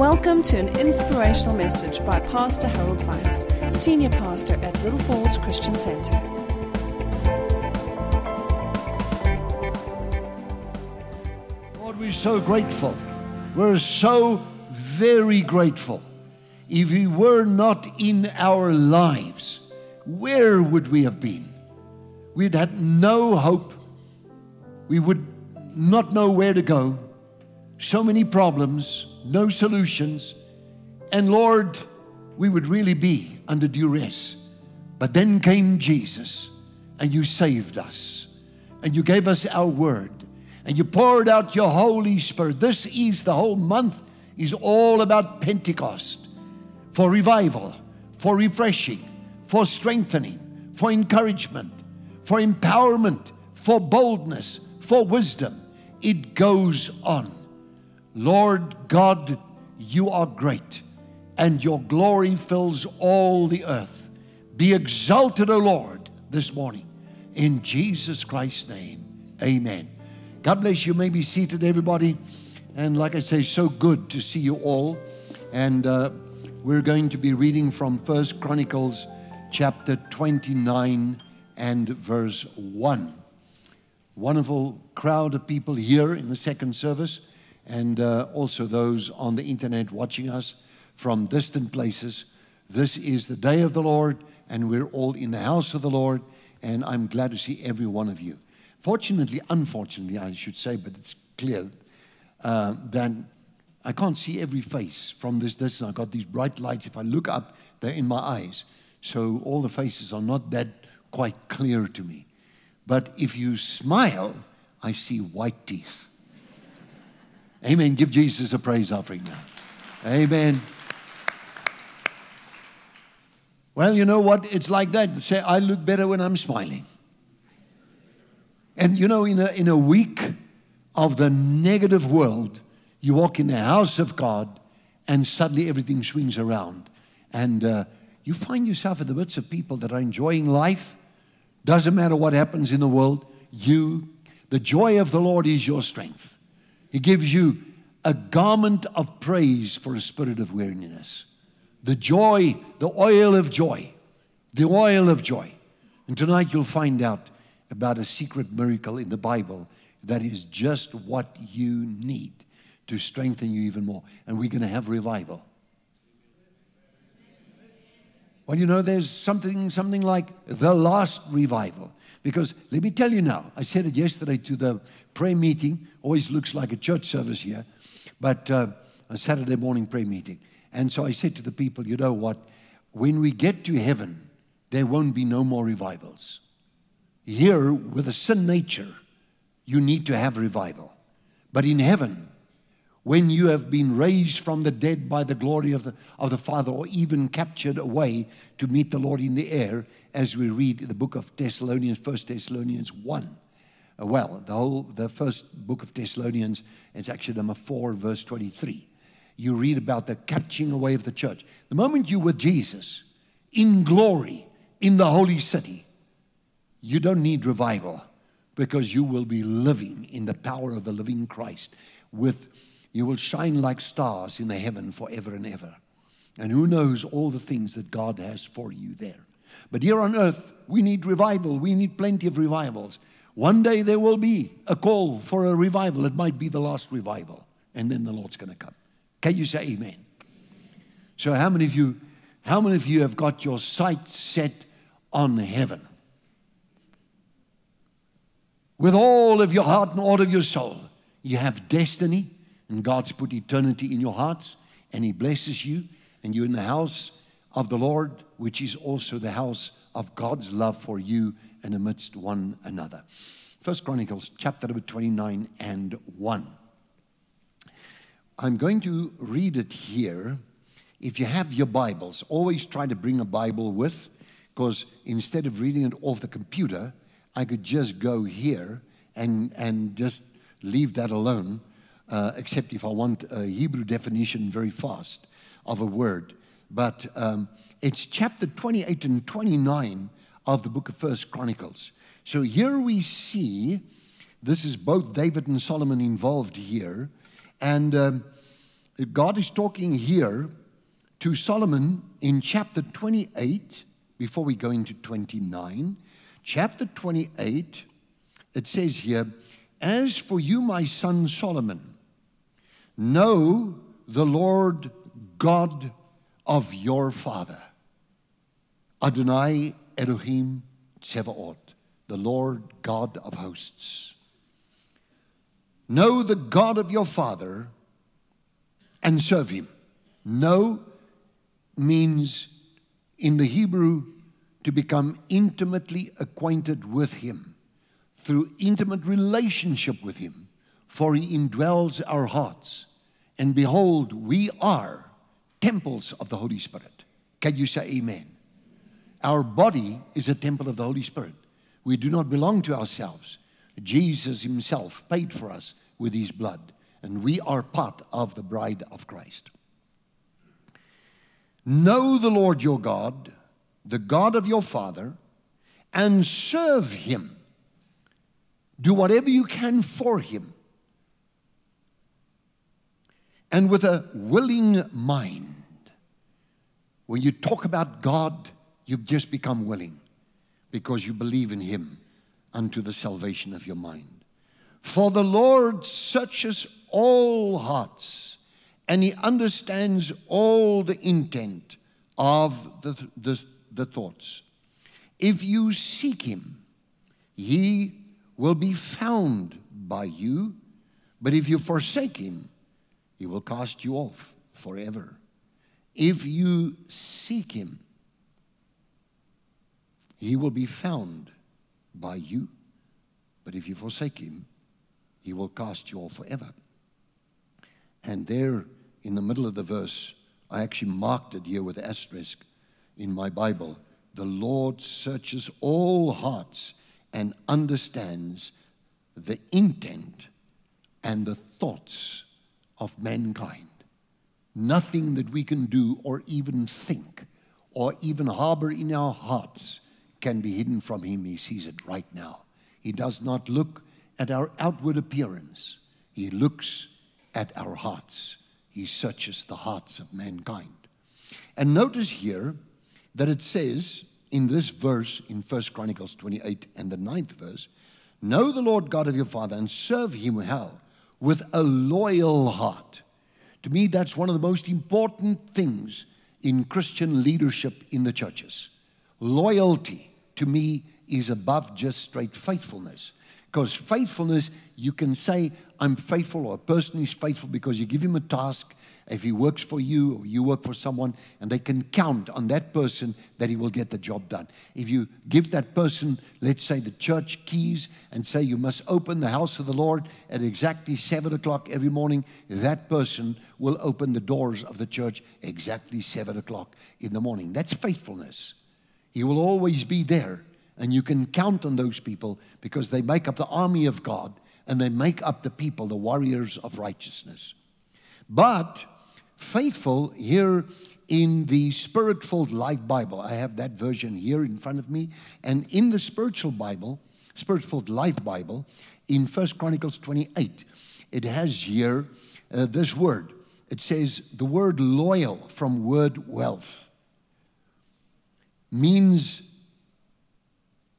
Welcome to an inspirational message by Pastor Harold Weitsz, Senior Pastor at Little Falls Christian Center. Lord, we're so grateful. We're so very grateful. If He were not in our lives, where would we have been? We'd had no hope. We would not know where to go. So many problems, no solutions. And Lord, we would really be under duress. But then came Jesus, and you saved us, and you gave us our word, and you poured out your Holy Spirit. This is the whole month is all about Pentecost for revival, for refreshing, for strengthening, for encouragement, for empowerment, for boldness, for wisdom. It goes on. Lord God, you are great, and your glory fills all the earth. Be exalted, O Lord, this morning. In Jesus Christ's name, amen. God bless you. you may be seated, everybody. And like I say, so good to see you all. And uh, we're going to be reading from First Chronicles chapter 29 and verse 1. Wonderful crowd of people here in the second service and uh, also those on the internet watching us from distant places. This is the day of the Lord, and we're all in the house of the Lord, and I'm glad to see every one of you. Fortunately, unfortunately, I should say, but it's clear uh, that I can't see every face from this distance. I've got these bright lights. If I look up, they're in my eyes. So all the faces are not that quite clear to me. But if you smile, I see white teeth. Amen. Give Jesus a praise offering now. Amen. Well, you know what? It's like that. Say, I look better when I'm smiling. And you know, in a, in a week of the negative world, you walk in the house of God and suddenly everything swings around. And uh, you find yourself in the midst of people that are enjoying life. Doesn't matter what happens in the world, you, the joy of the Lord is your strength. He gives you a garment of praise for a spirit of weariness. The joy, the oil of joy, the oil of joy. And tonight you'll find out about a secret miracle in the Bible that is just what you need to strengthen you even more. And we're going to have revival. Well, you know, there's something, something like the last revival. Because let me tell you now, I said it yesterday to the prayer meeting, always looks like a church service here, but uh, a Saturday morning prayer meeting. And so I said to the people, you know what? When we get to heaven, there won't be no more revivals. Here, with a sin nature, you need to have revival. But in heaven, when you have been raised from the dead by the glory of the, of the Father, or even captured away to meet the Lord in the air, as we read the book of Thessalonians, First Thessalonians 1. Uh, well, the whole the first book of Thessalonians, it's actually number 4, verse 23. You read about the catching away of the church. The moment you're with Jesus in glory, in the holy city, you don't need revival because you will be living in the power of the living Christ with you will shine like stars in the heaven forever and ever. And who knows all the things that God has for you there. But here on earth, we need revival. We need plenty of revivals. One day there will be a call for a revival. It might be the last revival. And then the Lord's going to come. Can you say amen? So how many of you how many of you have got your sight set on heaven? With all of your heart and all of your soul. You have destiny, and God's put eternity in your hearts, and He blesses you, and you're in the house of the Lord, which is also the house of God's love for you and amidst one another. First Chronicles chapter number 29 and 1. I'm going to read it here. If you have your Bibles, always try to bring a Bible with, because instead of reading it off the computer, I could just go here and, and just leave that alone, uh, except if I want a Hebrew definition very fast of a word. But um, it's chapter 28 and 29 of the book of First Chronicles. So here we see this is both David and Solomon involved here, and um, God is talking here to Solomon in chapter 28, before we go into 29. Chapter 28, it says here, As for you, my son Solomon, know the Lord God of your father. Adonai Elohim Tsevaot, the Lord God of hosts. Know the God of your father and serve him. Know means in the Hebrew to become intimately acquainted with him through intimate relationship with him, for he indwells our hearts. And behold, we are temples of the Holy Spirit. Can you say amen? Our body is a temple of the Holy Spirit. We do not belong to ourselves. Jesus himself paid for us with his blood, and we are part of the bride of Christ. Know the Lord your God, the God of your father, and serve him. Do whatever you can for him. And with a willing mind. When you talk about God, you've just become willing because you believe in him unto the salvation of your mind. For the Lord searches all hearts and he understands all the intent of the, the, the thoughts. If you seek him, he will be found by you, but if you forsake him, he will cast you off forever. If you seek him, he will be found by you, but if you forsake him, he will cast you off forever. And there in the middle of the verse, I actually marked it here with an asterisk in my Bible. The Lord searches all hearts and understands the intent and the thoughts of mankind. Nothing that we can do or even think or even harbor in our hearts can be hidden from Him. He sees it right now. He does not look at our outward appearance, He looks at our hearts. He searches the hearts of mankind. And notice here that it says in this verse in First Chronicles 28 and the ninth verse, Know the Lord God of your father and serve him well with a loyal heart. To me, that's one of the most important things in Christian leadership in the churches. Loyalty, to me, is above just straight faithfulness. Because faithfulness, you can say, I'm faithful, or a person is faithful because you give him a task. If he works for you or you work for someone, and they can count on that person that he will get the job done. If you give that person, let's say, the church keys and say, You must open the house of the Lord at exactly seven o'clock every morning, that person will open the doors of the church exactly seven o'clock in the morning. That's faithfulness. He will always be there and you can count on those people because they make up the army of God and they make up the people, the warriors of righteousness. But faithful here in the Spirit filled Life Bible, I have that version here in front of me. And in the Spiritual Bible, Spirit filled Life Bible, in First Chronicles 28, it has here uh, this word. It says the word loyal from word wealth means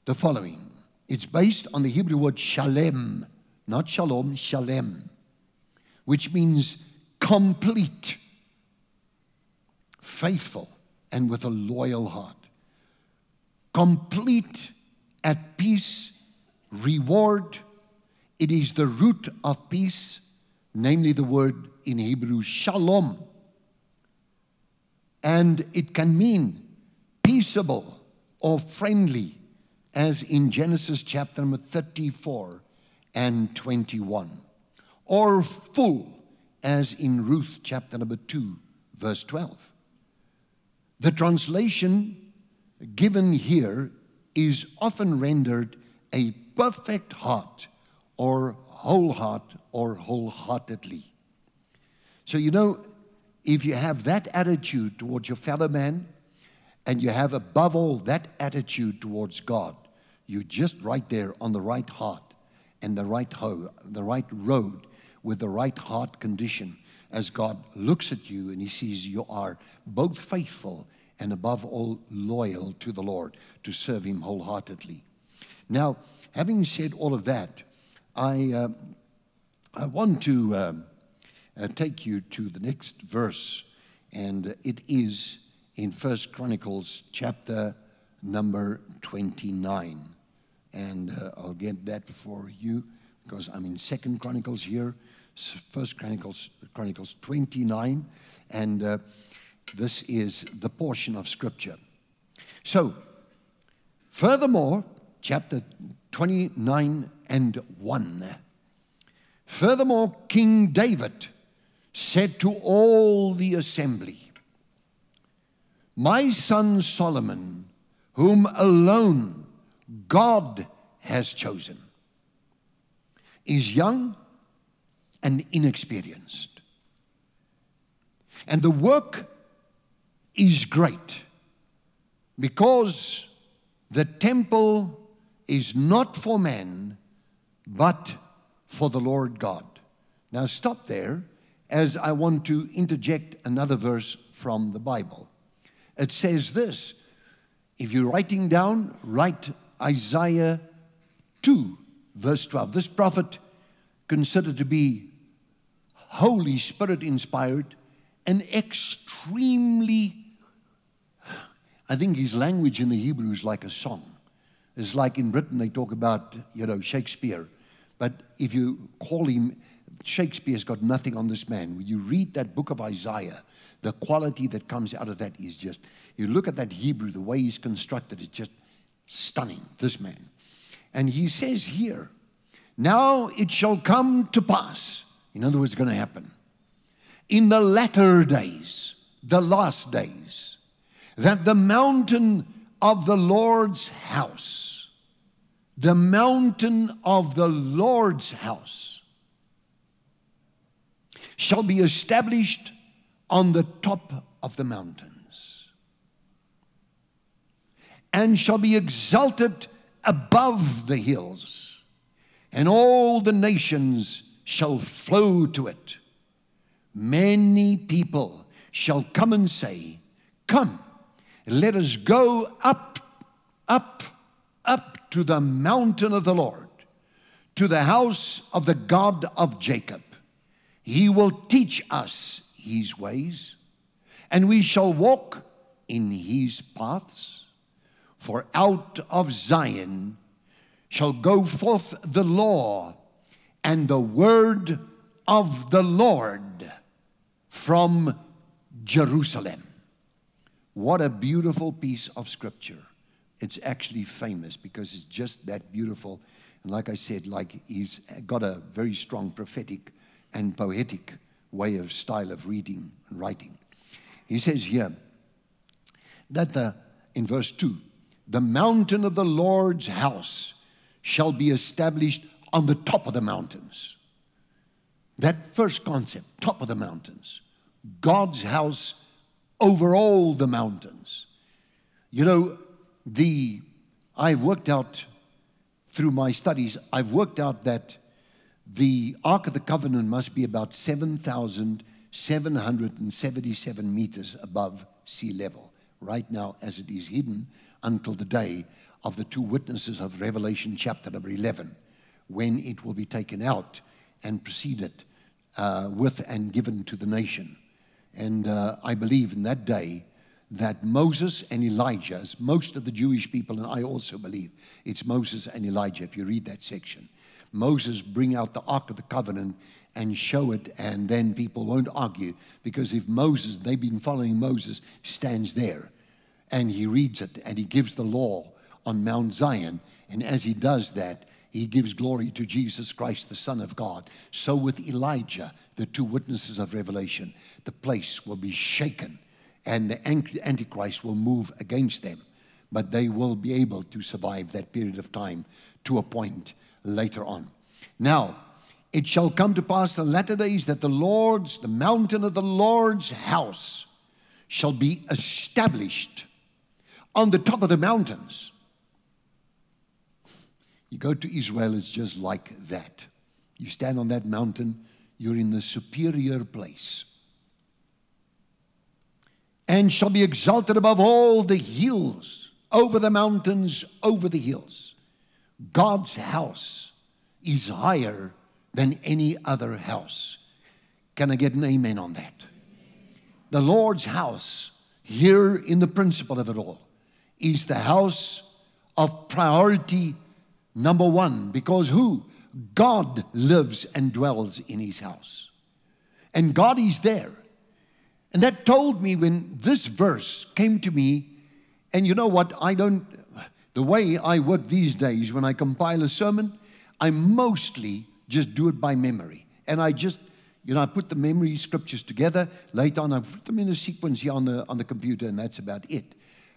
the following it's based on the Hebrew word shalem, not shalom, shalem, which means complete, faithful, and with a loyal heart. Complete, at peace, reward. It is the root of peace, namely the word in Hebrew shalom. And it can mean peaceable or friendly as in Genesis chapter number 34 and 21, or full, as in Ruth chapter number 2, verse 12. The translation given here is often rendered a perfect heart, or whole heart, or wholeheartedly. So, you know, if you have that attitude towards your fellow man, and you have above all that attitude towards God, you're just right there on the right heart and the right ho- the right road with the right heart condition as God looks at you and He sees you are both faithful and above all loyal to the Lord to serve Him wholeheartedly. Now, having said all of that, I, uh, I want to uh, uh, take you to the next verse, and it is in First Chronicles chapter number 29. And uh, I'll get that for you because I'm in Second Chronicles here, First Chronicles, Chronicles 29, and uh, this is the portion of Scripture. So, furthermore, chapter 29 and 1. Furthermore, King David said to all the assembly, My son Solomon, whom alone God has chosen, is young and inexperienced. And the work is great because the temple is not for man, but for the Lord God. Now, stop there as I want to interject another verse from the Bible. It says this if you're writing down, write Isaiah 2, verse 12. This prophet, considered to be Holy Spirit inspired and extremely, I think his language in the Hebrew is like a song. It's like in Britain, they talk about, you know, Shakespeare. But if you call him, Shakespeare's got nothing on this man. When you read that book of Isaiah, the quality that comes out of that is just, you look at that Hebrew, the way he's constructed, it's just stunning, this man. And he says here, now it shall come to pass. In other words, it's going to happen. In the latter days, the last days, that the mountain of the Lord's house, the mountain of the Lord's house, shall be established on the top of the mountains and shall be exalted above the hills, and all the nations shall flow to it. Many people shall come and say, Come let us go up, up, up to the mountain of the Lord, to the house of the God of Jacob. He will teach us his ways, and we shall walk in his paths. For out of Zion shall go forth the law and the word of the Lord from Jerusalem. What a beautiful piece of scripture. It's actually famous because it's just that beautiful. And like I said, like he's got a very strong prophetic and poetic way of style of reading and writing. He says here that the, in verse 2, the mountain of the Lord's house shall be established on the top of the mountains. That first concept, top of the mountains. God's house over all the mountains. You know, the I've worked out through my studies, I've worked out that the Ark of the Covenant must be about 7,777 meters above sea level, right now, as it is hidden until the day of the two witnesses of Revelation chapter number 11, when it will be taken out and preceded uh, with and given to the nation. And uh, I believe in that day that Moses and Elijah, as most of the Jewish people, and I also believe it's Moses and Elijah, if you read that section. Moses bring out the Ark of the Covenant and show it, and then people won't argue because if Moses, they've been following Moses, stands there and he reads it and he gives the law on Mount Zion, and as he does that, he gives glory to Jesus Christ, the Son of God. So, with Elijah, the two witnesses of Revelation, the place will be shaken and the Antichrist will move against them. But they will be able to survive that period of time to a point later on. Now, it shall come to pass the latter days that the Lord's, the mountain of the Lord's house, shall be established on the top of the mountains you go to Israel, it's just like that. You stand on that mountain, You're in the superior place. And shall be exalted above all the hills, over the mountains, over the hills. God's house is higher than any other house. Can I get an amen on that? The Lord's house, here in the principle of it all, is the house of priority number one. Because who? God lives and dwells in his house. And God is there. And that told me when this verse came to me, and you know what? I don't, the way I work these days when I compile a sermon, I mostly just do it by memory. And I just, you know, I put the memory scriptures together. Later on, I put them in a sequence here on the, on the computer, and that's about it.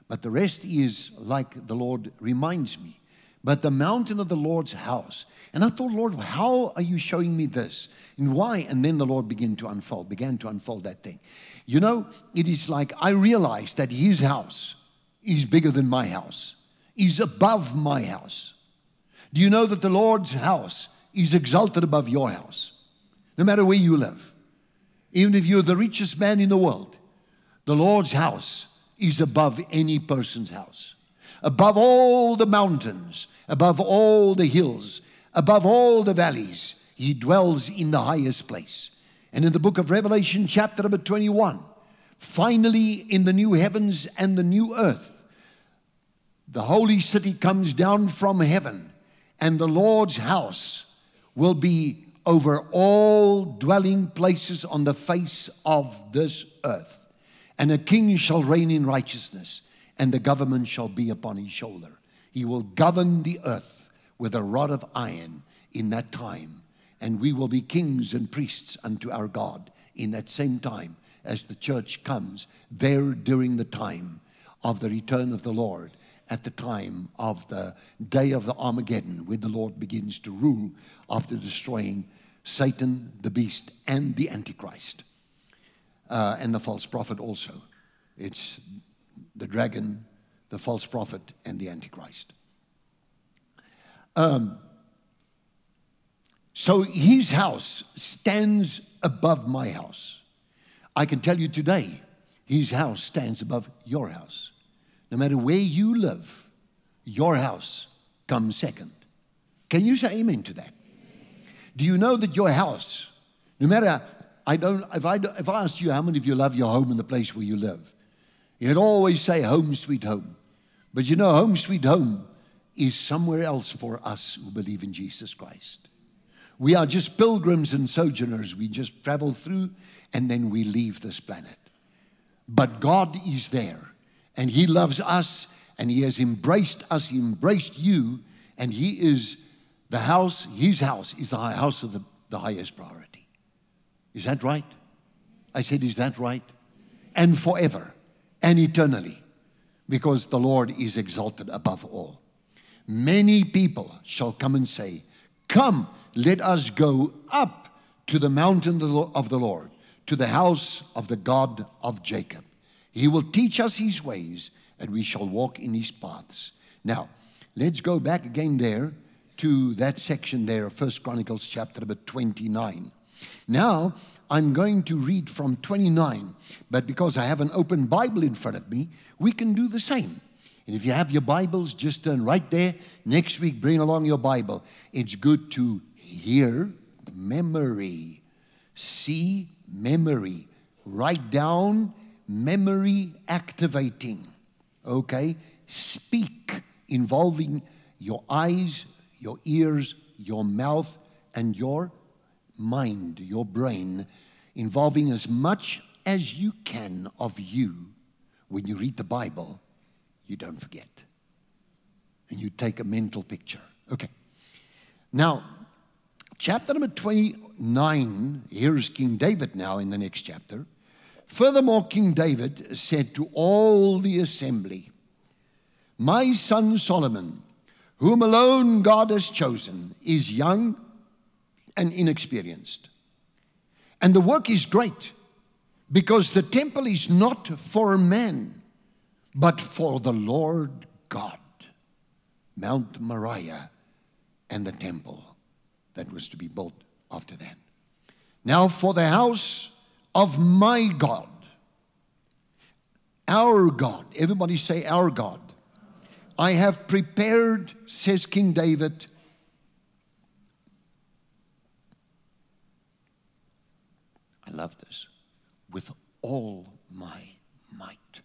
But the rest is like the Lord reminds me. But the mountain of the Lord's house. And I thought, Lord, how are you showing me this? And why? And then the Lord began to unfold, began to unfold that thing. You know, it is like I realized that his house is bigger than my house, is above my house. Do you know that the Lord's house is exalted above your house? No matter where you live. Even if you're the richest man in the world, the Lord's house is above any person's house. Above all the mountains, above all the hills, above all the valleys, he dwells in the highest place. And in the book of Revelation, chapter number 21, finally in the new heavens and the new earth, the holy city comes down from heaven, and the Lord's house will be over all dwelling places on the face of this earth. And a king shall reign in righteousness, and the government shall be upon his shoulder. He will govern the earth with a rod of iron in that time, and we will be kings and priests unto our God in that same time as the church comes there during the time of the return of the Lord at the time of the day of the Armageddon, when the Lord begins to rule after destroying Satan, the beast, and the Antichrist, uh, and the false prophet also. It's the dragon, the false prophet, and the Antichrist. Um, so his house stands above my house. I can tell you today, his house stands above your house. No matter where you live, your house comes second. Can you say amen to that? Do you know that your house, no matter, I don't, if I, if I asked you how many of you love your home and the place where you live, you'd always say home, sweet home. But you know, home, sweet home is somewhere else for us who believe in Jesus Christ. We are just pilgrims and sojourners. We just travel through and then we leave this planet. But God is there and He loves us and He has embraced us, He embraced you, and He is the house, His house is the house of the, the highest priority. Is that right? I said, Is that right? And forever and eternally, because the Lord is exalted above all. Many people shall come and say, Come, let us go up to the mountain of the Lord, to the house of the God of Jacob. He will teach us his ways, and we shall walk in his paths. Now, let's go back again there to that section there of First Chronicles chapter number 29. Now, I'm going to read from 29, but because I have an open Bible in front of me, we can do the same. And if you have your Bibles, just turn right there. Next week, bring along your Bible. It's good to hear memory, see memory, write down memory activating. Okay? Speak involving your eyes, your ears, your mouth, and your mind, your brain, involving as much as you can of you when you read the Bible, you don't forget. And you take a mental picture. Okay. Now, chapter number 29, here's King David now in the next chapter. Furthermore, King David said to all the assembly, My son Solomon, whom alone God has chosen, is young and inexperienced. And the work is great because the temple is not for man, but for the Lord God. Mount Moriah and the temple that was to be built after that. Now for the house of my God, our God, everybody say, our God. I have prepared, says King David, I love this, with all my might,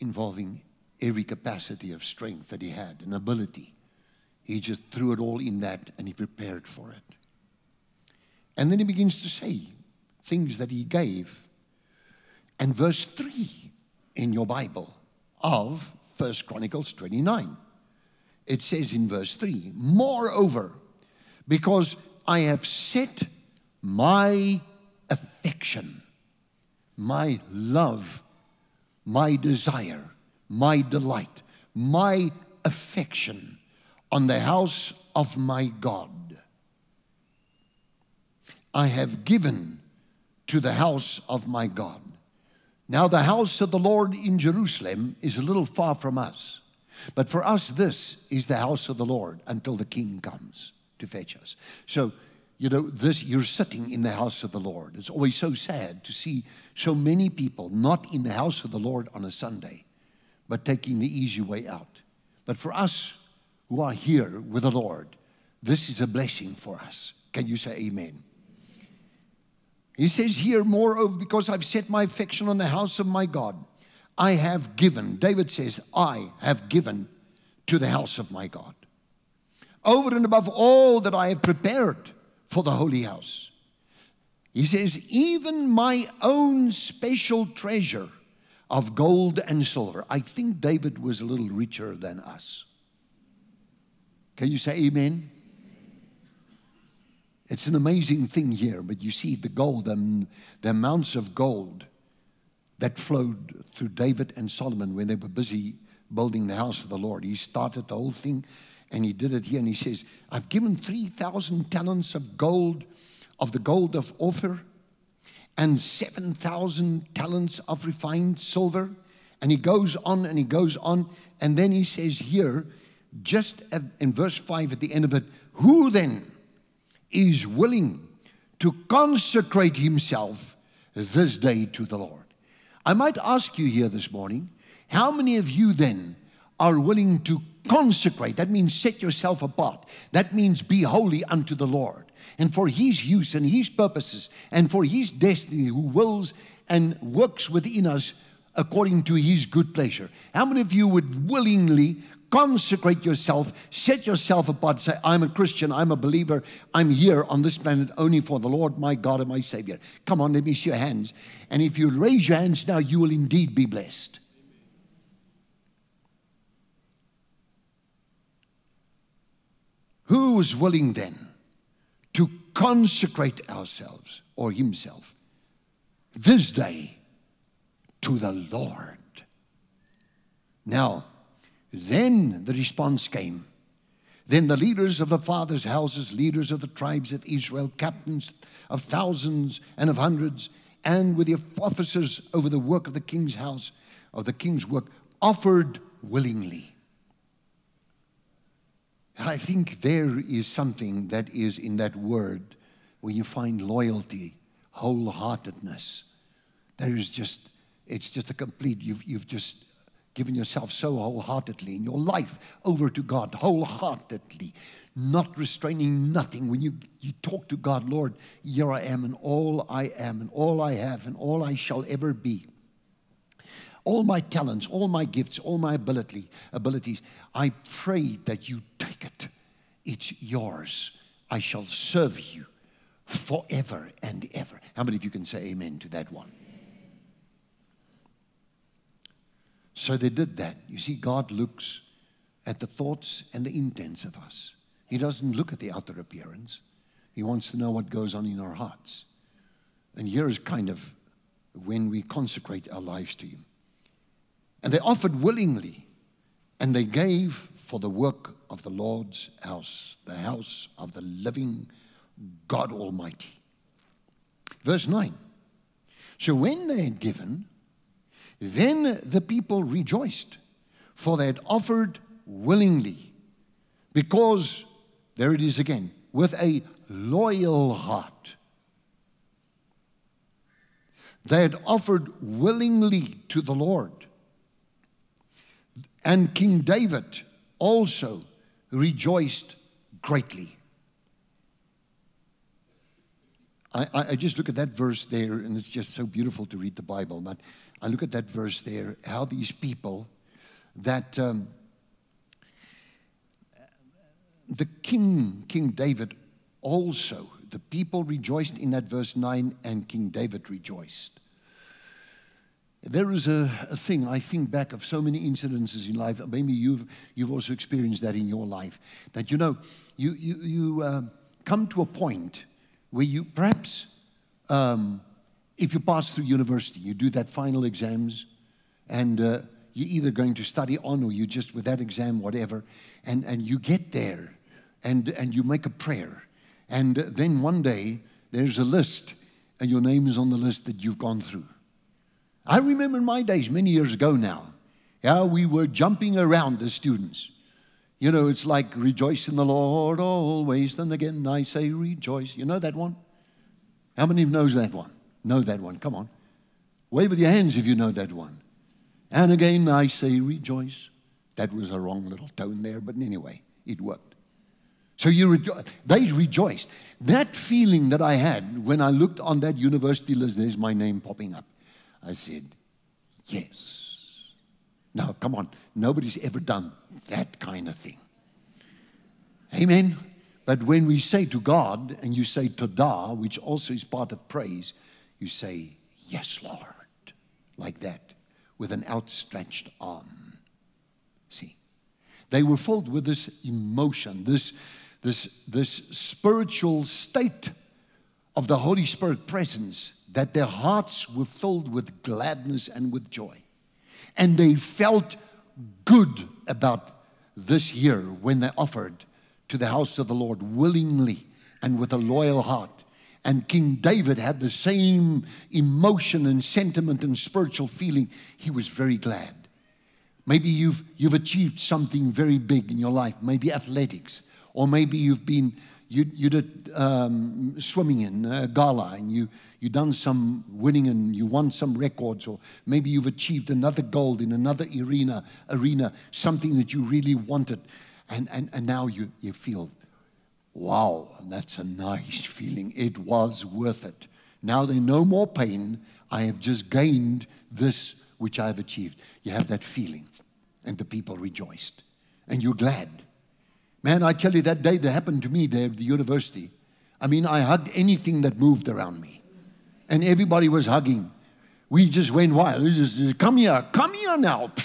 involving every capacity of strength that he had, and ability. He just threw it all in that and he prepared for it. And then he begins to say things that he gave. And verse 3 in your Bible of First Chronicles 29. It says in verse 3 Moreover, because I have set my affection, my love, my desire, my delight, my affection on the house of my God. I have given to the house of my God. Now, the house of the Lord in Jerusalem is a little far from us. But for us, this is the house of the Lord until the king comes to fetch us. So, you know, this you're sitting in the house of the Lord. It's always so sad to see so many people not in the house of the Lord on a Sunday, but taking the easy way out. But for us who are here with the Lord, this is a blessing for us. Can you say amen? He says here, moreover, because I've set my affection on the house of my God, I have given. David says, I have given to the house of my God. Over and above all that I have prepared for the holy house. He says, even my own special treasure of gold and silver. I think David was a little richer than us. Can you say amen? It's an amazing thing here, but you see the gold and the amounts of gold that flowed through David and Solomon when they were busy building the house of the Lord. He started the whole thing and he did it here. And he says, I've given 3,000 talents of gold, of the gold of Ophir, and 7,000 talents of refined silver. And he goes on and he goes on. And then he says here, just at, in verse 5 at the end of it, who then? Is willing to consecrate himself this day to the Lord. I might ask you here this morning, how many of you then are willing to consecrate? That means set yourself apart. That means be holy unto the Lord. And for his use and his purposes and for his destiny, who wills and works within us according to his good pleasure. How many of you would willingly consecrate yourself, set yourself apart, say, I'm a Christian, I'm a believer, I'm here on this planet only for the Lord my God and my Savior. Come on, let me see your hands. And if you raise your hands now, you will indeed be blessed. Who is willing then to consecrate ourselves or himself this day to the Lord? Now, then the response came. Then the leaders of the fathers' houses, leaders of the tribes of Israel, captains of thousands and of hundreds, and with the officers over the work of the king's house, of the king's work, offered willingly. And I think there is something that is in that word where you find loyalty, wholeheartedness. There is just, it's just a complete, you've, you've just given yourself so wholeheartedly in your life over to God, wholeheartedly, not restraining nothing. When you, you talk to God, Lord, here I am, and all I am, and all I have, and all I shall ever be. All my talents, all my gifts, all my ability, abilities, I pray that you take it. It's yours. I shall serve you forever and ever. How many of you can say amen to that one? So they did that. You see, God looks at the thoughts and the intents of us. He doesn't look at the outer appearance. He wants to know what goes on in our hearts. And here is kind of when we consecrate our lives to Him. And they offered willingly, and they gave for the work of the Lord's house, the house of the living God Almighty. Verse 9. So when they had given, then the people rejoiced, for they had offered willingly, because, there it is again, with a loyal heart. They had offered willingly to the Lord. And King David also rejoiced greatly. I, I, just look at that verse there, and it's just so beautiful to read the Bible. But I look at that verse there, how these people that um, the king, King David, also, the people rejoiced in that verse 9, and King David rejoiced. There is a, a, thing, I think back of so many incidences in life, maybe you've, you've also experienced that in your life, that you know, you, you, you uh, come to a point where you perhaps, um, if you pass through university, you do that final exams, and uh, you're either going to study on or you just with that exam, whatever, and, and you get there and, and you make a prayer. And then one day, there's a list, and your name is on the list that you've gone through. I remember in my days, many years ago now, how we were jumping around as students. You know, it's like rejoice in the Lord always. Then again, I say rejoice. You know that one? How many of knows that one? Know that one? Come on. Wave with your hands if you know that one. And again, I say rejoice. That was a wrong little tone there, but anyway, it worked. So you rejo- they rejoiced. That feeling that I had when I looked on that university list, there's my name popping up. I said, Yes. Now, come on, nobody's ever done that kind of thing. Amen. But when we say to God and you say Todah, which also is part of praise, you say, Yes, Lord, like that, with an outstretched arm. See, they were filled with this emotion, this, this, this spiritual state of the Holy Spirit presence that their hearts were filled with gladness and with joy. And they felt good about this year when they offered to the house of the Lord willingly and with a loyal heart. And King David had the same emotion and sentiment and spiritual feeling. He was very glad. Maybe you've, you've achieved something very big in your life, maybe athletics, or maybe you've been you, you did um, swimming in uh, gala and you, you done some winning and you won some records or maybe you've achieved another gold in another arena arena something that you really wanted and, and, and now you, you feel wow that's a nice feeling it was worth it now there's no more pain i have just gained this which i have achieved you have that feeling and the people rejoiced and you're glad Man, I tell you, that day that happened to me there at the university, I mean, I hugged anything that moved around me. And everybody was hugging. We just went wild. Just, come here, come here now.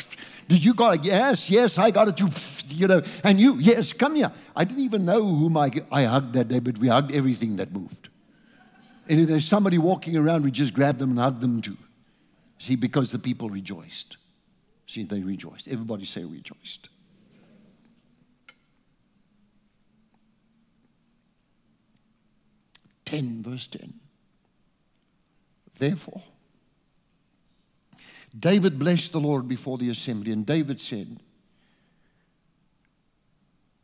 Did you got it? Yes, yes, I got it too. You know, and you, yes, come here. I didn't even know whom I, I hugged that day, but we hugged everything that moved. And if there's somebody walking around, we just grabbed them and hugged them too. See, because the people rejoiced. See, they rejoiced. Everybody say rejoiced. 10, verse 10. Therefore, David blessed the Lord before the assembly, and David said,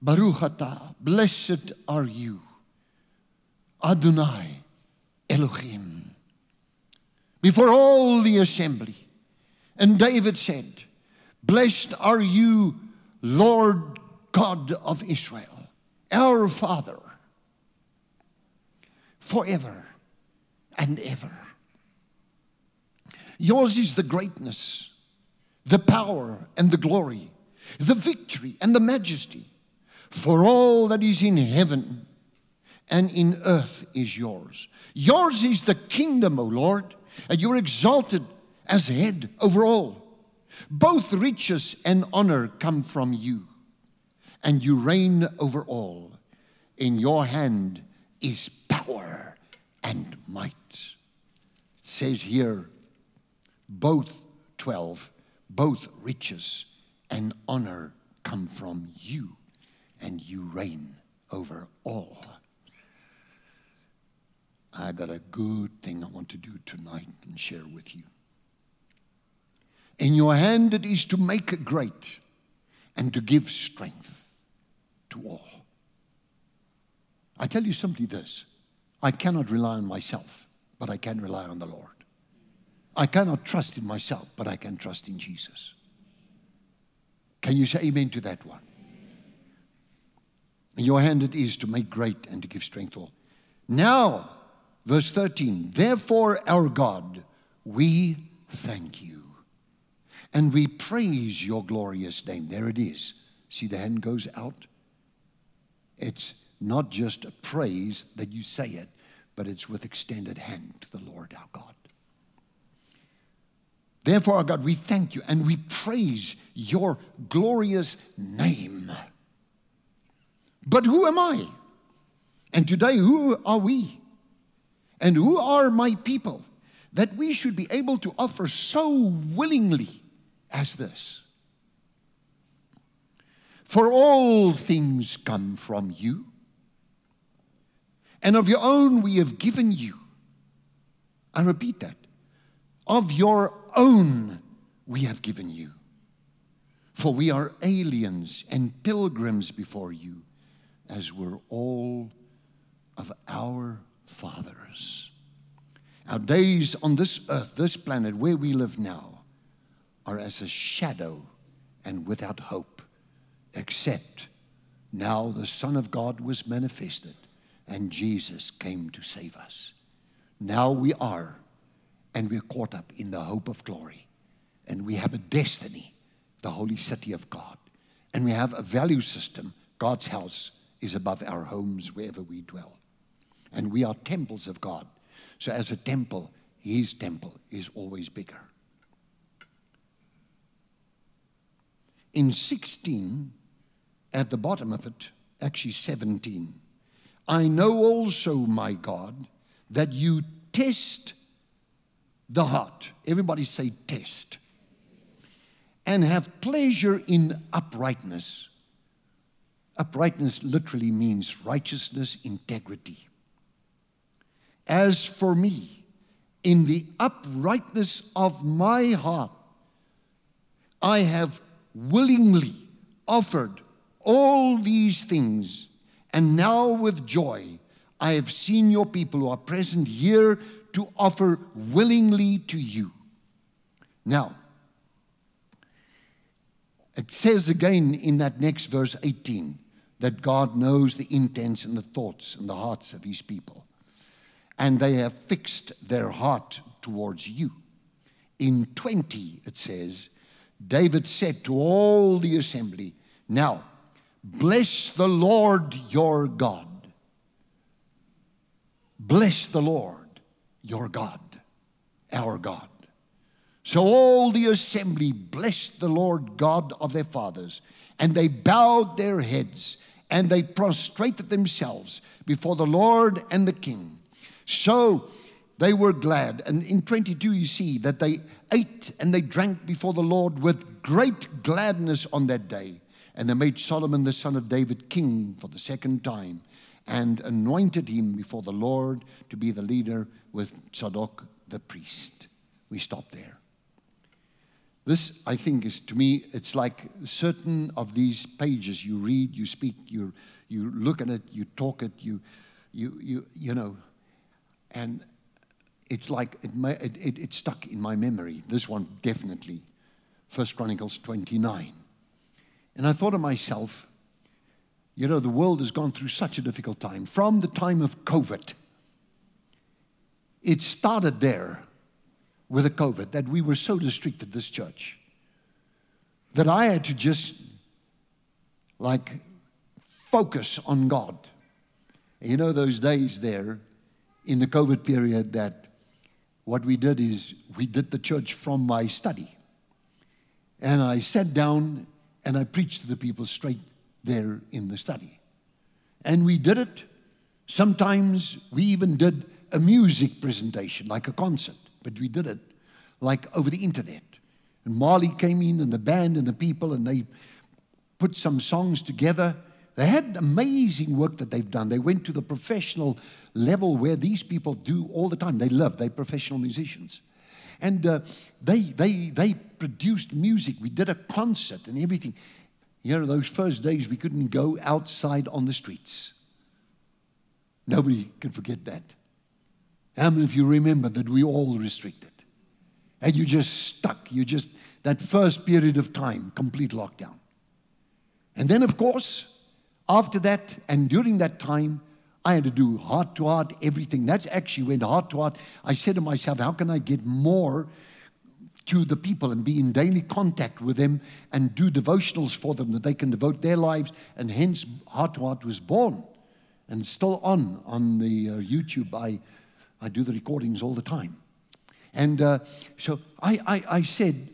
Baruch atah, blessed are you, Adonai Elohim, before all the assembly. And David said, Blessed are you, Lord God of Israel, our Father forever and ever. Yours is the greatness, the power and the glory, the victory and the majesty. For all that is in heaven and in earth is yours. Yours is the kingdom, O Lord, and you're exalted as head over all. Both riches and honor come from you, and you reign over all. In your hand is power and might. It says here, both 12, both riches and honor come from you, and you reign over all. I got a good thing I want to do tonight and share with you. In your hand it is to make great and to give strength to all. I tell you simply this I cannot rely on myself, but I can rely on the Lord. I cannot trust in myself, but I can trust in Jesus. Can you say amen to that one? In your hand it is to make great and to give strength all. Now, verse 13, therefore, our God, we thank you and we praise your glorious name. There it is. See, the hand goes out. It's not just a praise that you say it, but it's with extended hand to the Lord our God. Therefore, our God, we thank you and we praise your glorious name. But who am I? And today, who are we? And who are my people that we should be able to offer so willingly as this? For all things come from you, and of your own we have given you. I repeat that. Of your own we have given you. For we are aliens and pilgrims before you, as were all of our fathers. Our days on this earth, this planet where we live now, are as a shadow and without hope, except now the Son of God was manifested and Jesus came to save us. Now we are, and we're caught up in the hope of glory. And we have a destiny, the holy city of God. And we have a value system. God's house is above our homes wherever we dwell. And we are temples of God. So, as a temple, His temple is always bigger. In 16, at the bottom of it, actually 17, I know also, my God, that you test the heart. Everybody say test. And have pleasure in uprightness. Uprightness literally means righteousness, integrity. As for me, in the uprightness of my heart, I have willingly offered all these things and now with joy, I have seen your people who are present here to offer willingly to you. Now, it says again in that next verse 18 that God knows the intents and the thoughts and the hearts of his people. And they have fixed their heart towards you. In 20, it says, David said to all the assembly, Now, Bless the Lord your God. Bless the Lord your God, our God. So all the assembly blessed the Lord God of their fathers, and they bowed their heads and they prostrated themselves before the Lord and the king. So they were glad. And in 22, you see that they ate and they drank before the Lord with great gladness on that day. And they made Solomon the son of David king for the second time and anointed him before the Lord to be the leader with Zadok the priest. We stop there. This, I think, is to me, it's like certain of these pages you read, you speak, you, you look at it, you talk it, you, you, you, you know, and it's like it, it, it, it stuck in my memory. This one definitely. First Chronicles 29. And I thought to myself, you know, the world has gone through such a difficult time. From the time of COVID, it started there with the COVID that we were so restricted, this church, that I had to just like focus on God. You know, those days there in the COVID period that what we did is we did the church from my study. And I sat down and I preached to the people straight there in the study. And we did it. Sometimes we even did a music presentation, like a concert, but we did it like over the internet. And Marley came in, and the band and the people, and they put some songs together. They had amazing work that they've done. They went to the professional level where these people do all the time. They love, they're professional musicians. And uh, they, they, they produced music. We did a concert and everything. You know, those first days we couldn't go outside on the streets. Nobody can forget that. How many of you remember that we all restricted? And you just stuck. You just, that first period of time, complete lockdown. And then, of course, after that and during that time, I had to do heart to heart everything. That's actually when heart to heart, I said to myself, how can I get more to the people and be in daily contact with them and do devotionals for them that they can devote their lives? And hence, heart to heart was born and still on on the uh, YouTube. I, I do the recordings all the time. And uh, so I, I, I said,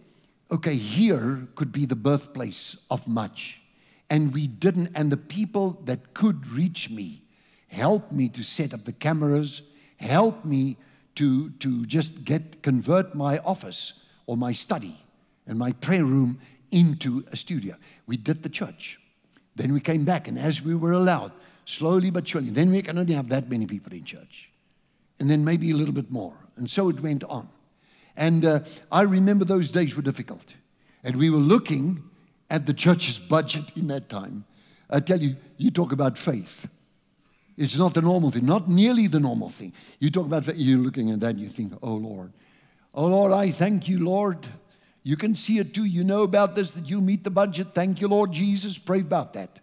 okay, here could be the birthplace of much. And we didn't, and the people that could reach me helped me to set up the cameras, helped me to, to just get convert my office or my study and my prayer room into a studio. We did the church. Then we came back, and as we were allowed, slowly but surely, then we can only have that many people in church. And then maybe a little bit more. And so it went on. And uh, I remember those days were difficult. And we were looking at the church's budget in that time. I tell you, you talk about faith. It's not the normal thing, not nearly the normal thing. You talk about you're looking at that you think, oh Lord. Oh Lord, I thank you, Lord. You can see it too. You know about this, that you meet the budget. Thank you, Lord Jesus. Pray about that.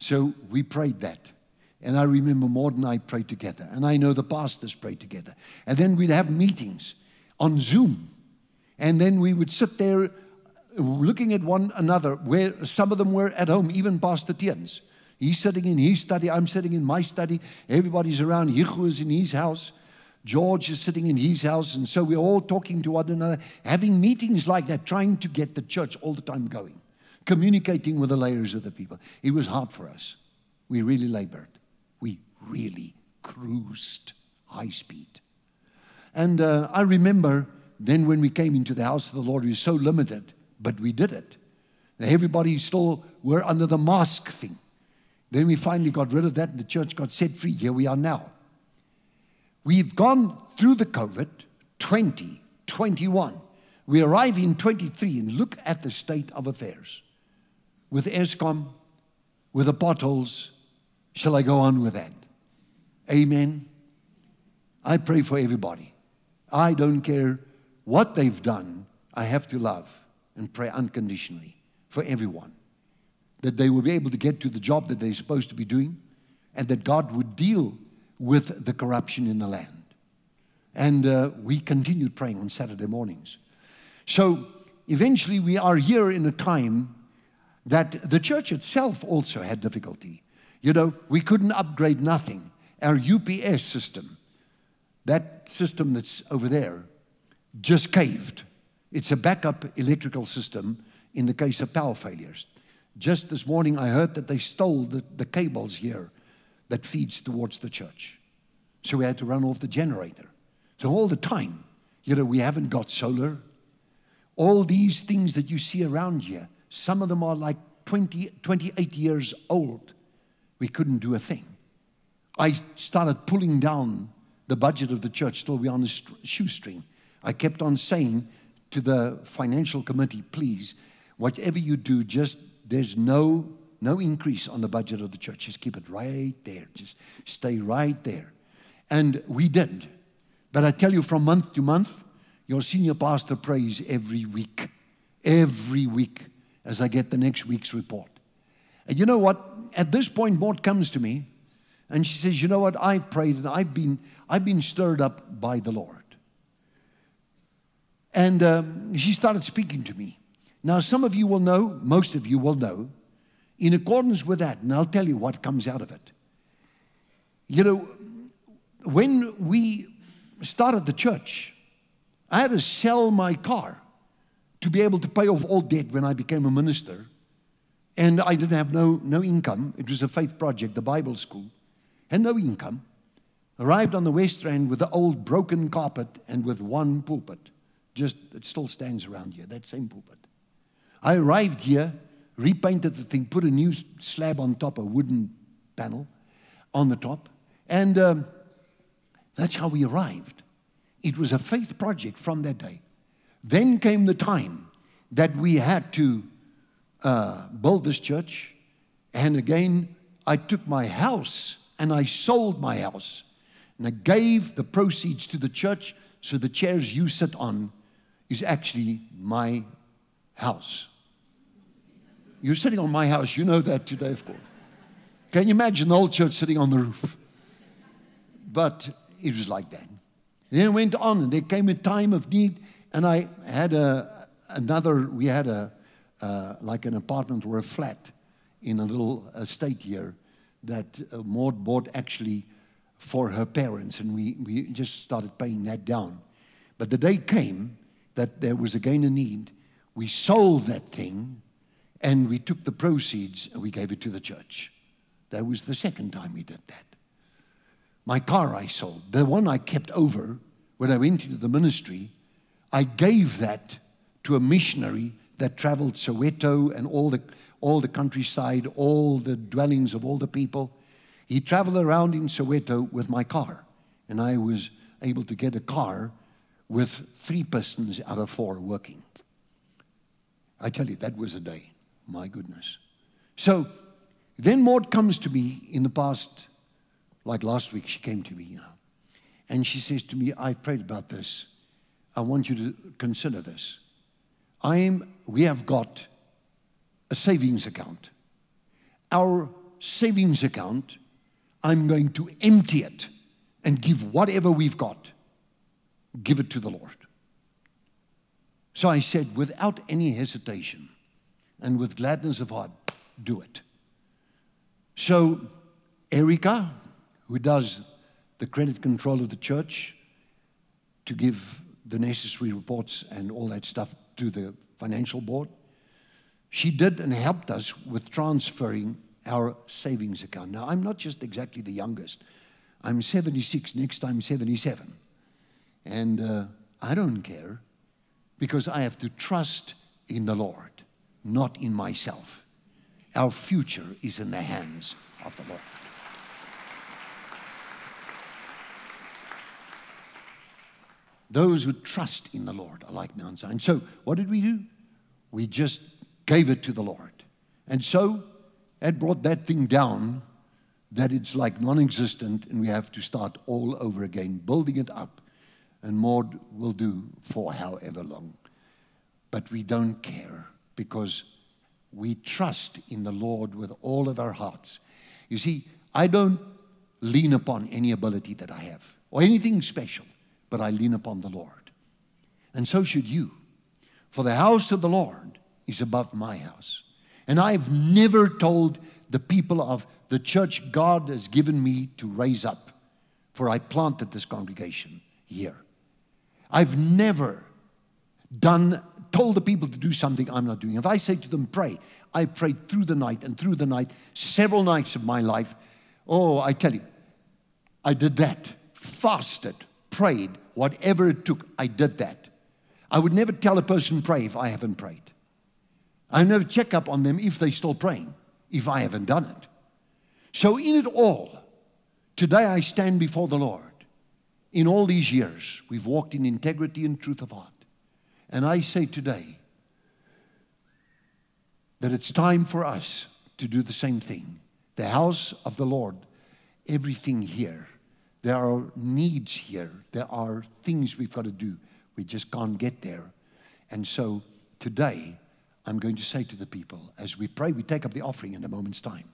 So we prayed that. And I remember Maud and I prayed together. And I know the pastors prayed together. And then we'd have meetings on Zoom. And then we would sit there looking at one another, where some of them were at home, even Pastor Tiens. He's sitting in his study, I'm sitting in my study, everybody's around. Hichu is in his house, George is sitting in his house, and so we're all talking to one another, having meetings like that, trying to get the church all the time going, communicating with the layers of the people. It was hard for us. We really labored. We really cruised high speed. And uh, I remember then when we came into the house of the Lord, we were so limited, but we did it. Everybody still were under the mask thing. Then we finally got rid of that and the church got set free. Here we are now. We've gone through the COVID 2021. We arrive in 23 and look at the state of affairs with Eskom, with the potholes. Shall I go on with that? Amen. I pray for everybody. I don't care what they've done, I have to love and pray unconditionally for everyone that they will be able to get to the job that they're supposed to be doing, and that God would deal with the corruption in the land. And uh, we continued praying on Saturday mornings. So eventually, we are here in a time that the church itself also had difficulty. You know, we couldn't upgrade nothing. Our UPS system, that system that's over there, just caved. It's a backup electrical system in the case of power failures. Just this morning, I heard that they stole the, the cables here that feeds towards the church. So we had to run off the generator. So all the time, you know, we haven't got solar. All these things that you see around here, some of them are like 20, 28 years old. We couldn't do a thing. I started pulling down the budget of the church till we're on a shoestring. I kept on saying to the financial committee, please, whatever you do, just there's no no increase on the budget of the church. Just keep it right there. Just stay right there. And we did. But I tell you, from month to month, your senior pastor prays every week, every week, as I get the next week's report. And you know what? At this point, Maud comes to me and she says, You know what? I've prayed and I've been, I've been stirred up by the Lord. And um, she started speaking to me. Now, some of you will know, most of you will know, in accordance with that, and I'll tell you what comes out of it. You know, when we started the church, I had to sell my car to be able to pay off all debt when I became a minister. And I didn't have no, no income. It was a faith project, the Bible school. Had no income. Arrived on the West End with the old broken carpet and with one pulpit. Just, it still stands around here, that same pulpit. I arrived here, repainted the thing, put a new slab on top, a wooden panel on the top, and um, that's how we arrived. It was a faith project from that day. Then came the time that we had to uh, build this church, and again, I took my house and I sold my house and I gave the proceeds to the church so the chairs you sit on is actually my house. You're sitting on my house, you know that today, of course. Can you imagine the whole church sitting on the roof? But it was like that. Then it went on, and there came a time of need, and I had a, another, we had a, uh, like an apartment or a flat in a little estate here that uh, Maud bought actually for her parents, and we, we just started paying that down. But the day came that there was again a need. We sold that thing, and we took the proceeds and we gave it to the church. That was the second time we did that. My car I sold, the one I kept over when I went into the ministry, I gave that to a missionary that traveled Soweto and all the, all the countryside, all the dwellings of all the people. He traveled around in Soweto with my car, and I was able to get a car with three persons out of four working. I tell you, that was a day. My goodness. So then Maud comes to me in the past, like last week, she came to me now. And she says to me, I prayed about this. I want you to consider this. I'm, we have got a savings account. Our savings account I'm going to empty it and give whatever we've got, give it to the Lord. So I said, without any hesitation and with gladness of heart, do it. So Erica, who does the credit control of the church, to give the necessary reports and all that stuff to the financial board, she did and helped us with transferring our savings account. Now, I'm not just exactly the youngest. I'm 76, next time 77. And uh, I don't care because I have to trust in the Lord, not in myself. Our future is in the hands of the Lord. Those who trust in the Lord are like Mount Zion. So, what did we do? We just gave it to the Lord. And so, had brought that thing down that it's like non existent and we have to start all over again, building it up. And Maud will do for however long. But we don't care because we trust in the Lord with all of our hearts. You see, I don't lean upon any ability that I have or anything special, but I lean upon the Lord. And so should you. For the house of the Lord is above my house. And I've never told the people of the church God has given me to raise up, for I planted this congregation here. I've never done told the people to do something I'm not doing. If I say to them, pray, I prayed through the night and through the night, several nights of my life. Oh, I tell you, I did that. Fasted, prayed, whatever it took, I did that. I would never tell a person pray if I haven't prayed. I never check up on them if they're still praying, if I haven't done it. So, in it all, today I stand before the Lord. In all these years, we've walked in integrity and truth of heart. And I say today that it's time for us to do the same thing. The house of the Lord, everything here. There are needs here. There are things we've got to do. We just can't get there. And so today, I'm going to say to the people as we pray, we take up the offering in a moment's time,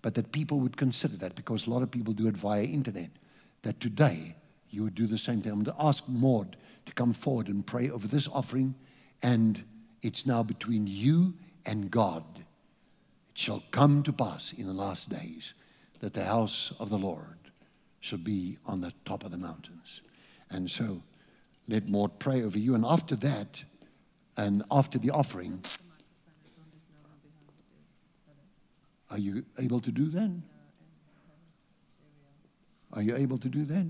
but that people would consider that because a lot of people do it via internet, that today you would do the same thing. I'm going to ask Maud to come forward and pray over this offering, and it's now between you and God. It shall come to pass in the last days that the house of the Lord shall be on the top of the mountains. And so let Maud pray over you, and after that, and after the offering, Are you able to do that? Are you able to do that?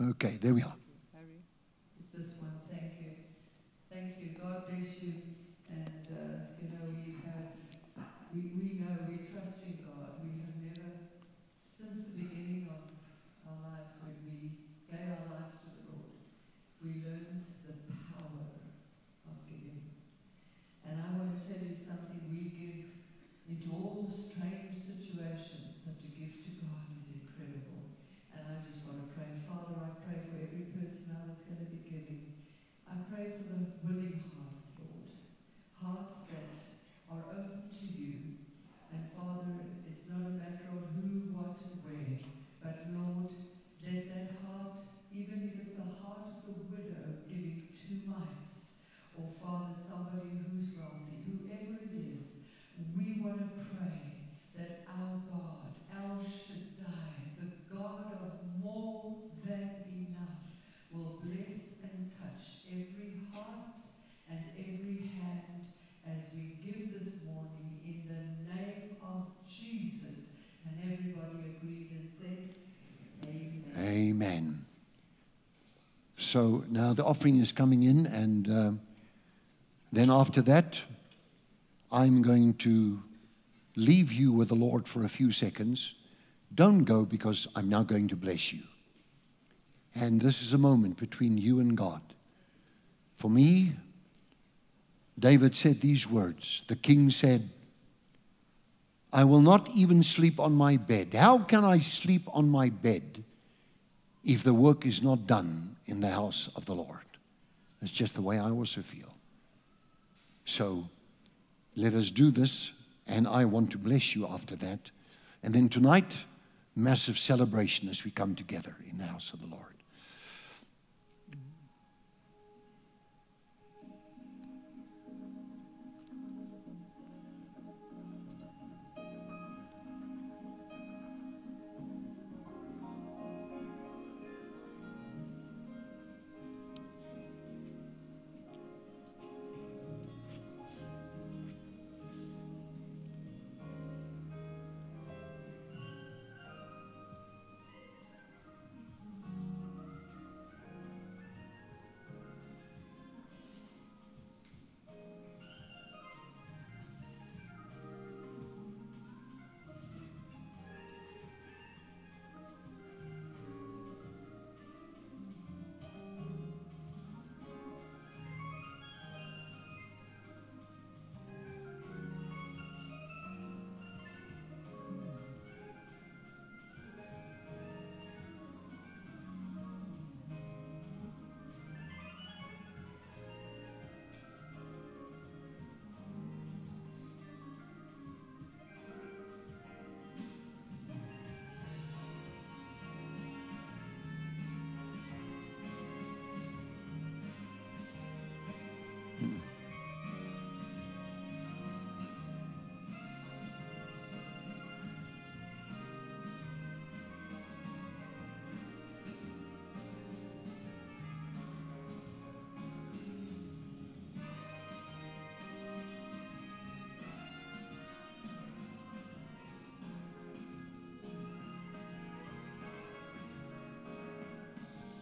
Okay, there we are. It's this one. Thank you. Thank you. God bless you. And, uh, you know, we have, we, we know we trust in God. We have never, since the beginning of our lives, when we gave our lives to the Lord, we learned the power of giving. And I want to tell you something. We give into all the strange situations, but to give to God. So now the offering is coming in, and uh, then after that, I'm going to leave you with the Lord for a few seconds. Don't go because I'm now going to bless you. And this is a moment between you and God. For me, David said these words. The king said, I will not even sleep on my bed. How can I sleep on my bed if the work is not done in the house of the Lord? That's just the way I also feel. So let us do this, and I want to bless you after that. And then tonight, massive celebration as we come together in the house of the Lord.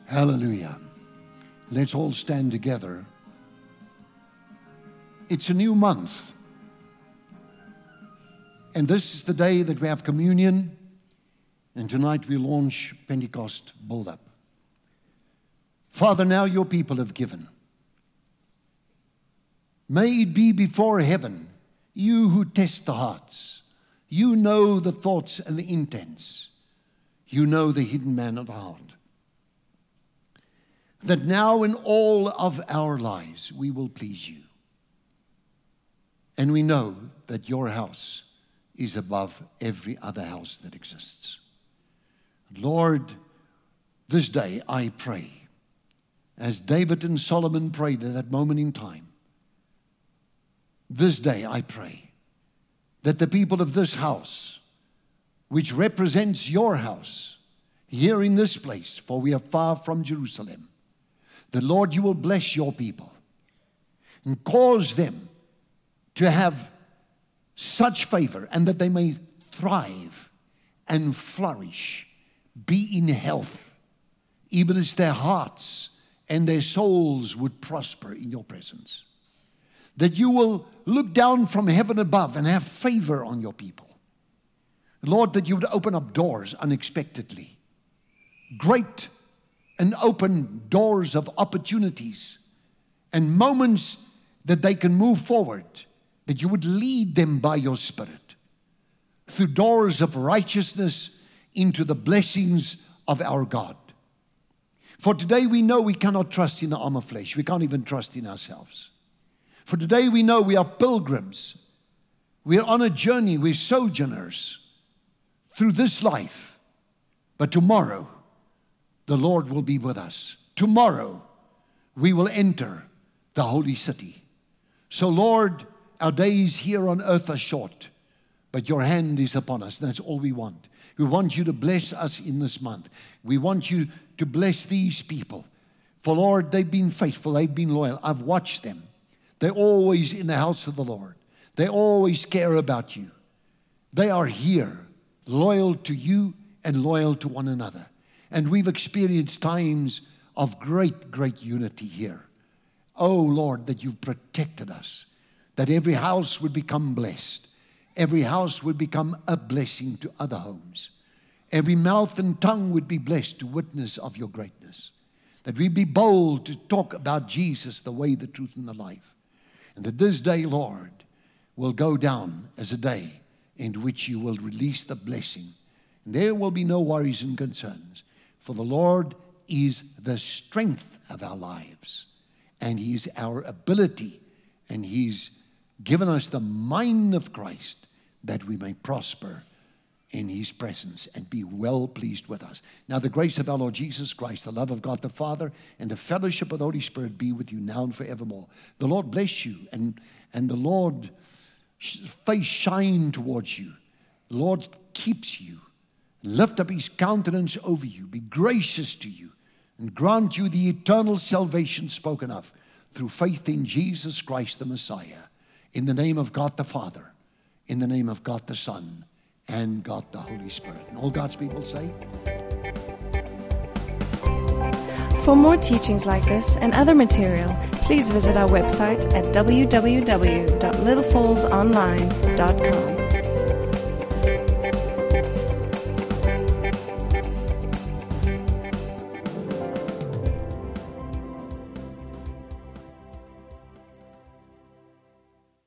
Hallelujah. Let's all stand together. It's a new month. And this is the day that we have communion. And tonight we launch Pentecost Build Up. Father, now your people have given. May it be before heaven, you who test the hearts. You know the thoughts and the intents. You know the hidden man of the heart that now in all of our lives we will please you. And we know that your house is above every other house that exists. Lord, this day I pray, as David and Solomon prayed at that moment in time, this day I pray that the people of this house, which represents your house, here in this place, for we are far from Jerusalem, the Lord, you will bless your people and cause them to have such favor and that they may thrive and flourish, be in health, even as their hearts and their souls would prosper in your presence. That you will look down from heaven above and have favor on your people. Lord, that you would open up doors unexpectedly. Great and open doors of opportunities and moments that they can move forward, that you would lead them by your Spirit through doors of righteousness into the blessings of our God. For today we know we cannot trust in the arm of flesh, we can't even trust in ourselves. For today we know we are pilgrims, we are on a journey, we're sojourners through this life. But tomorrow, the Lord will be with us. Tomorrow, we will enter the holy city. So, Lord, our days here on earth are short, but your hand is upon us. That's all we want. We want you to bless us in this month. We want you to bless these people. For, Lord, they've been faithful, they've been loyal. I've watched them. They're always in the house of the Lord, they always care about you. They are here, loyal to you and loyal to one another. And we've experienced times of great, great unity here. Oh Lord, that you've protected us, that every house would become blessed, every house would become a blessing to other homes, every mouth and tongue would be blessed to witness of your greatness, that we be bold to talk about Jesus, the way, the truth, and the life, and that this day, Lord, will go down as a day in which you will release the blessing. And there will be no worries and concerns, for the Lord is the strength of our lives, and He is our ability, and He's given us the mind of Christ that we may prosper in His presence and be well pleased with us. Now, the grace of our Lord Jesus Christ, the love of God the Father, and the fellowship of the Holy Spirit be with you now and forevermore. The Lord bless you, and, and the Lord face shine towards you. The Lord keeps you. Lift up his countenance over you, be gracious to you, and grant you the eternal salvation spoken of through faith in Jesus Christ the Messiah. In the name of God the Father, in the name of God the Son, and God the Holy Spirit. And all God's people say, For more teachings like this and other material, please visit our website at www.littlefallsonline.com.